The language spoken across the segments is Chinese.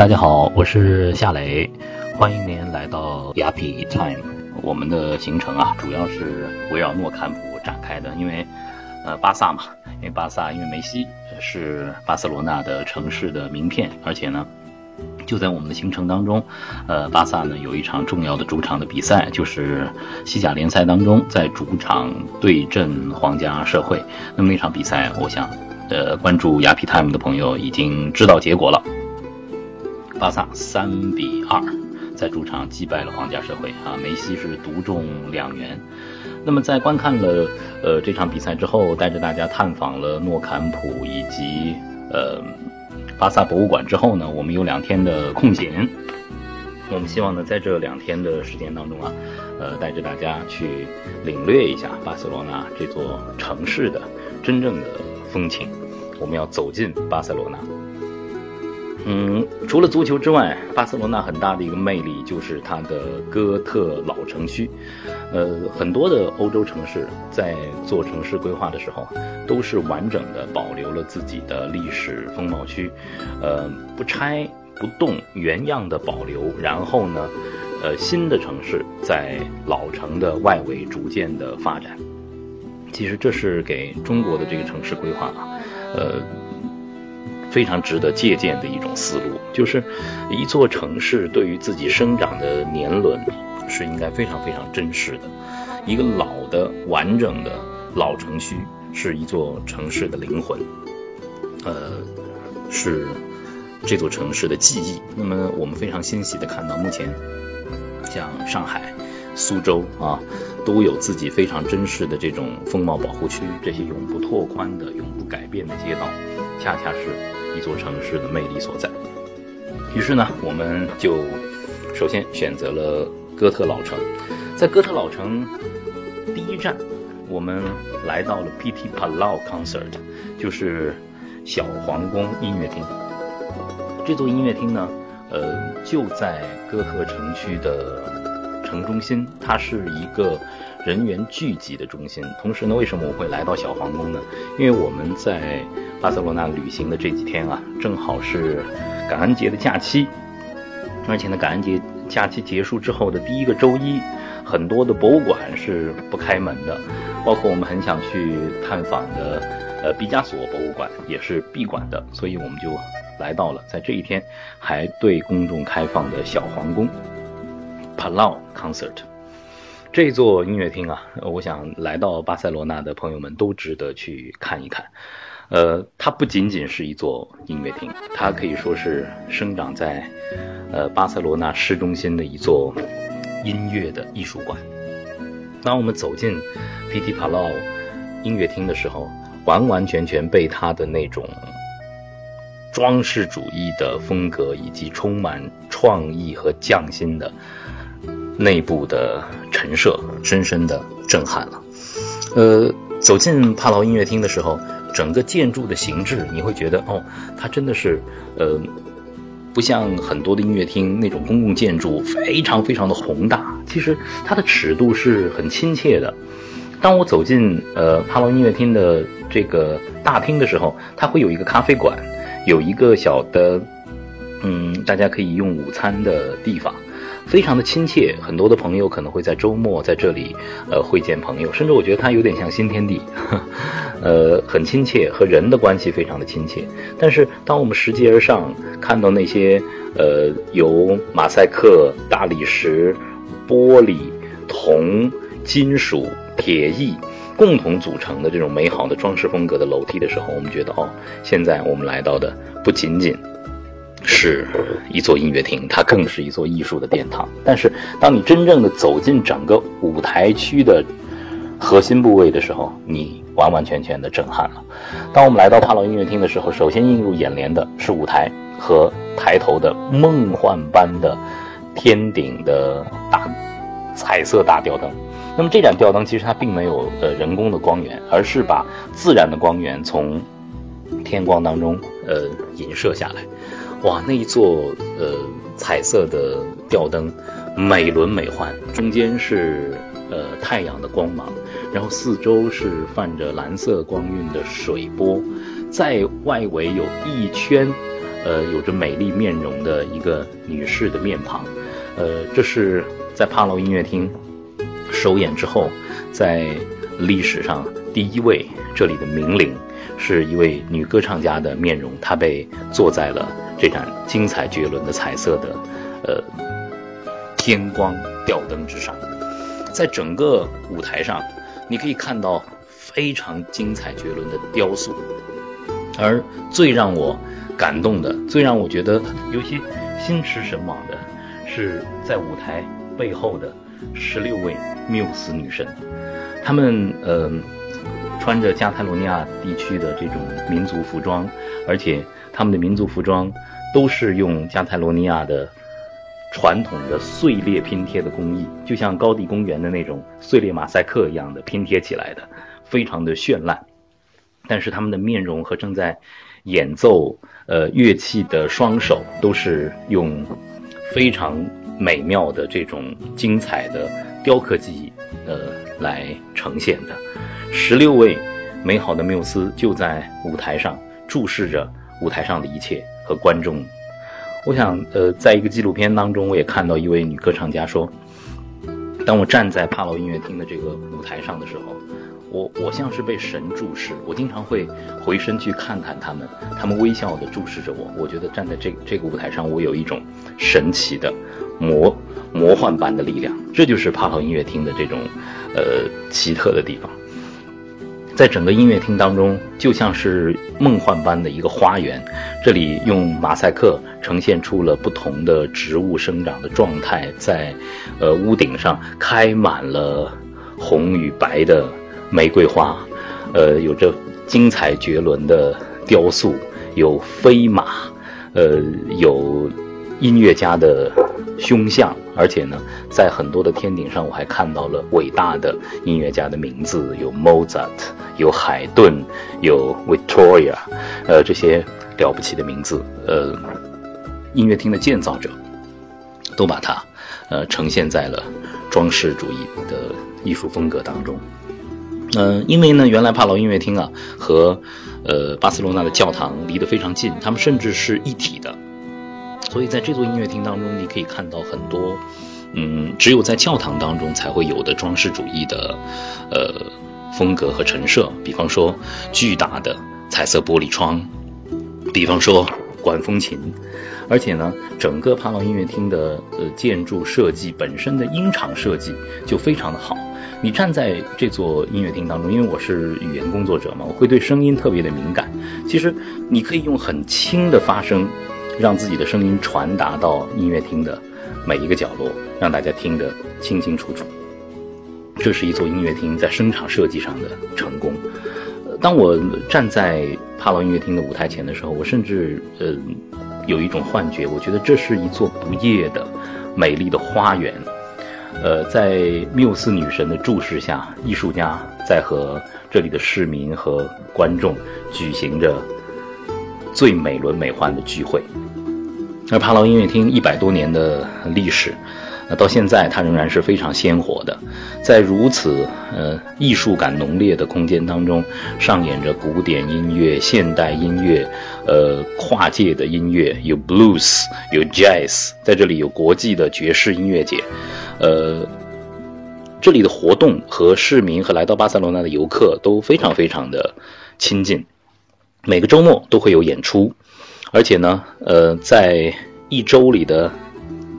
大家好，我是夏磊，欢迎您来到亚皮 Time。我们的行程啊，主要是围绕诺坎普展开的，因为呃巴萨嘛，因为巴萨，因为梅西是巴塞罗那的城市的名片，而且呢，就在我们的行程当中，呃，巴萨呢有一场重要的主场的比赛，就是西甲联赛当中在主场对阵皇家社会。那么那场比赛，我想，呃，关注亚皮 Time 的朋友已经知道结果了。巴萨三比二在主场击败了皇家社会啊，梅西是独中两元。那么在观看了呃这场比赛之后，带着大家探访了诺坎普以及呃巴萨博物馆之后呢，我们有两天的空闲，我们希望呢在这两天的时间当中啊，呃带着大家去领略一下巴塞罗那这座城市的真正的风情。我们要走进巴塞罗那。嗯，除了足球之外，巴塞罗那很大的一个魅力就是它的哥特老城区。呃，很多的欧洲城市在做城市规划的时候，都是完整的保留了自己的历史风貌区，呃，不拆不动，原样的保留。然后呢，呃，新的城市在老城的外围逐渐的发展。其实这是给中国的这个城市规划啊，呃。非常值得借鉴的一种思路，就是一座城市对于自己生长的年轮是应该非常非常珍视的。一个老的完整的老城区是一座城市的灵魂，呃，是这座城市的记忆。那么我们非常欣喜的看到，目前像上海、苏州啊，都有自己非常珍视的这种风貌保护区，这些永不拓宽的、永不改变的街道，恰恰是。一座城市的魅力所在。于是呢，我们就首先选择了哥特老城。在哥特老城第一站，我们来到了 P.T. Palau Concert，就是小皇宫音乐厅。这座音乐厅呢，呃，就在哥特城区的城中心，它是一个人员聚集的中心。同时呢，为什么我会来到小皇宫呢？因为我们在巴塞罗那旅行的这几天啊，正好是感恩节的假期，而且呢，感恩节假期结束之后的第一个周一，很多的博物馆是不开门的，包括我们很想去探访的呃毕加索博物馆也是闭馆的，所以我们就来到了在这一天还对公众开放的小皇宫 Palau Concert 这座音乐厅啊，我想来到巴塞罗那的朋友们都值得去看一看。呃，它不仅仅是一座音乐厅，它可以说是生长在呃巴塞罗那市中心的一座音乐的艺术馆。当我们走进 Pitti Palau 音乐厅的时候，完完全全被它的那种装饰主义的风格以及充满创意和匠心的内部的陈设深深的震撼了。呃，走进帕劳音乐厅的时候。整个建筑的形制，你会觉得哦，它真的是，呃，不像很多的音乐厅那种公共建筑非常非常的宏大。其实它的尺度是很亲切的。当我走进呃帕劳音乐厅的这个大厅的时候，它会有一个咖啡馆，有一个小的，嗯，大家可以用午餐的地方。非常的亲切，很多的朋友可能会在周末在这里，呃，会见朋友，甚至我觉得它有点像新天地，呃，很亲切，和人的关系非常的亲切。但是，当我们拾级而上，看到那些呃由马赛克、大理石、玻璃、铜、金属、铁艺共同组成的这种美好的装饰风格的楼梯的时候，我们觉得哦，现在我们来到的不仅仅。是一座音乐厅，它更是一座艺术的殿堂。但是，当你真正的走进整个舞台区的核心部位的时候，你完完全全的震撼了。当我们来到帕劳音乐厅的时候，首先映入眼帘的是舞台和抬头的梦幻般的天顶的大彩色大吊灯。那么，这盏吊灯其实它并没有呃人工的光源，而是把自然的光源从天光当中呃引射下来。哇，那一座呃彩色的吊灯，美轮美奂，中间是呃太阳的光芒，然后四周是泛着蓝色光晕的水波，在外围有一圈呃，有着美丽面容的一个女士的面庞。呃，这是在帕劳音乐厅首演之后，在历史上第一位这里的名伶，是一位女歌唱家的面容，她被坐在了这盏精彩绝伦的彩色的呃天光吊灯之上，在整个舞台上，你可以看到非常精彩绝伦的雕塑，而最让我感动的，最让我觉得有些心驰神往的。是在舞台背后的十六位缪斯女神，她们呃穿着加泰罗尼亚地区的这种民族服装，而且他们的民族服装都是用加泰罗尼亚的传统的碎裂拼贴的工艺，就像高地公园的那种碎裂马赛克一样的拼贴起来的，非常的绚烂。但是他们的面容和正在演奏呃乐器的双手都是用。非常美妙的这种精彩的雕刻技艺，呃，来呈现的十六位美好的缪斯就在舞台上注视着舞台上的一切和观众。我想，呃，在一个纪录片当中，我也看到一位女歌唱家说：“当我站在帕劳音乐厅的这个舞台上的时候。”我我像是被神注视，我经常会回身去看看他们，他们微笑的注视着我。我觉得站在这这个舞台上，我有一种神奇的魔魔幻般的力量。这就是帕劳音乐厅的这种呃奇特的地方，在整个音乐厅当中，就像是梦幻般的一个花园。这里用马赛克呈现出了不同的植物生长的状态，在呃屋顶上开满了红与白的。玫瑰花，呃，有着精彩绝伦的雕塑，有飞马，呃，有音乐家的胸像，而且呢，在很多的天顶上，我还看到了伟大的音乐家的名字，有 Mozart，有海顿，有 Victoria，呃，这些了不起的名字，呃，音乐厅的建造者都把它，呃，呈现在了装饰主义的艺术风格当中。嗯，因为呢，原来帕劳音乐厅啊和，呃，巴塞罗那的教堂离得非常近，他们甚至是一体的，所以在这座音乐厅当中，你可以看到很多，嗯，只有在教堂当中才会有的装饰主义的，呃，风格和陈设，比方说巨大的彩色玻璃窗，比方说管风琴，而且呢，整个帕劳音乐厅的呃建筑设计本身的音场设计就非常的好。你站在这座音乐厅当中，因为我是语言工作者嘛，我会对声音特别的敏感。其实你可以用很轻的发声，让自己的声音传达到音乐厅的每一个角落，让大家听得清清楚楚。这是一座音乐厅在声场设计上的成功。当我站在帕劳音乐厅的舞台前的时候，我甚至呃有一种幻觉，我觉得这是一座不夜的美丽的花园。呃，在缪斯女神的注视下，艺术家在和这里的市民和观众举行着最美轮美奂的聚会。那帕劳音乐厅一百多年的历史，那到现在它仍然是非常鲜活的，在如此呃艺术感浓烈的空间当中，上演着古典音乐、现代音乐，呃跨界的音乐，有 blues，有 jazz，在这里有国际的爵士音乐节。呃，这里的活动和市民和来到巴塞罗那的游客都非常非常的亲近，每个周末都会有演出，而且呢，呃，在一周里的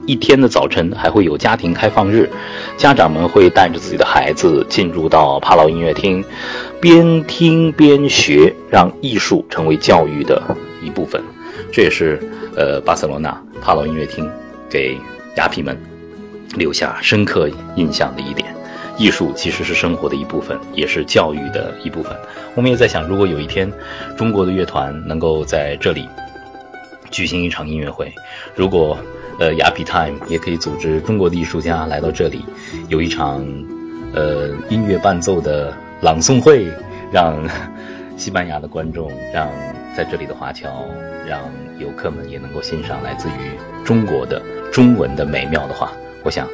一天的早晨还会有家庭开放日，家长们会带着自己的孩子进入到帕劳音乐厅，边听边学，让艺术成为教育的一部分，这也是呃巴塞罗那帕劳音乐厅给雅痞们。留下深刻印象的一点，艺术其实是生活的一部分，也是教育的一部分。我们也在想，如果有一天，中国的乐团能够在这里举行一场音乐会，如果呃雅痞 time 也可以组织中国的艺术家来到这里，有一场呃音乐伴奏的朗诵会，让西班牙的观众，让在这里的华侨，让游客们也能够欣赏来自于中国的中文的美妙的话。我想，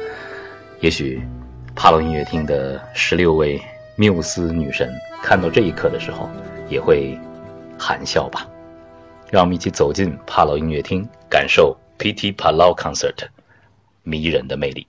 也许帕罗音乐厅的十六位缪斯女神看到这一刻的时候，也会含笑吧。让我们一起走进帕劳音乐厅，感受 PT 帕劳 Concert 迷人的魅力。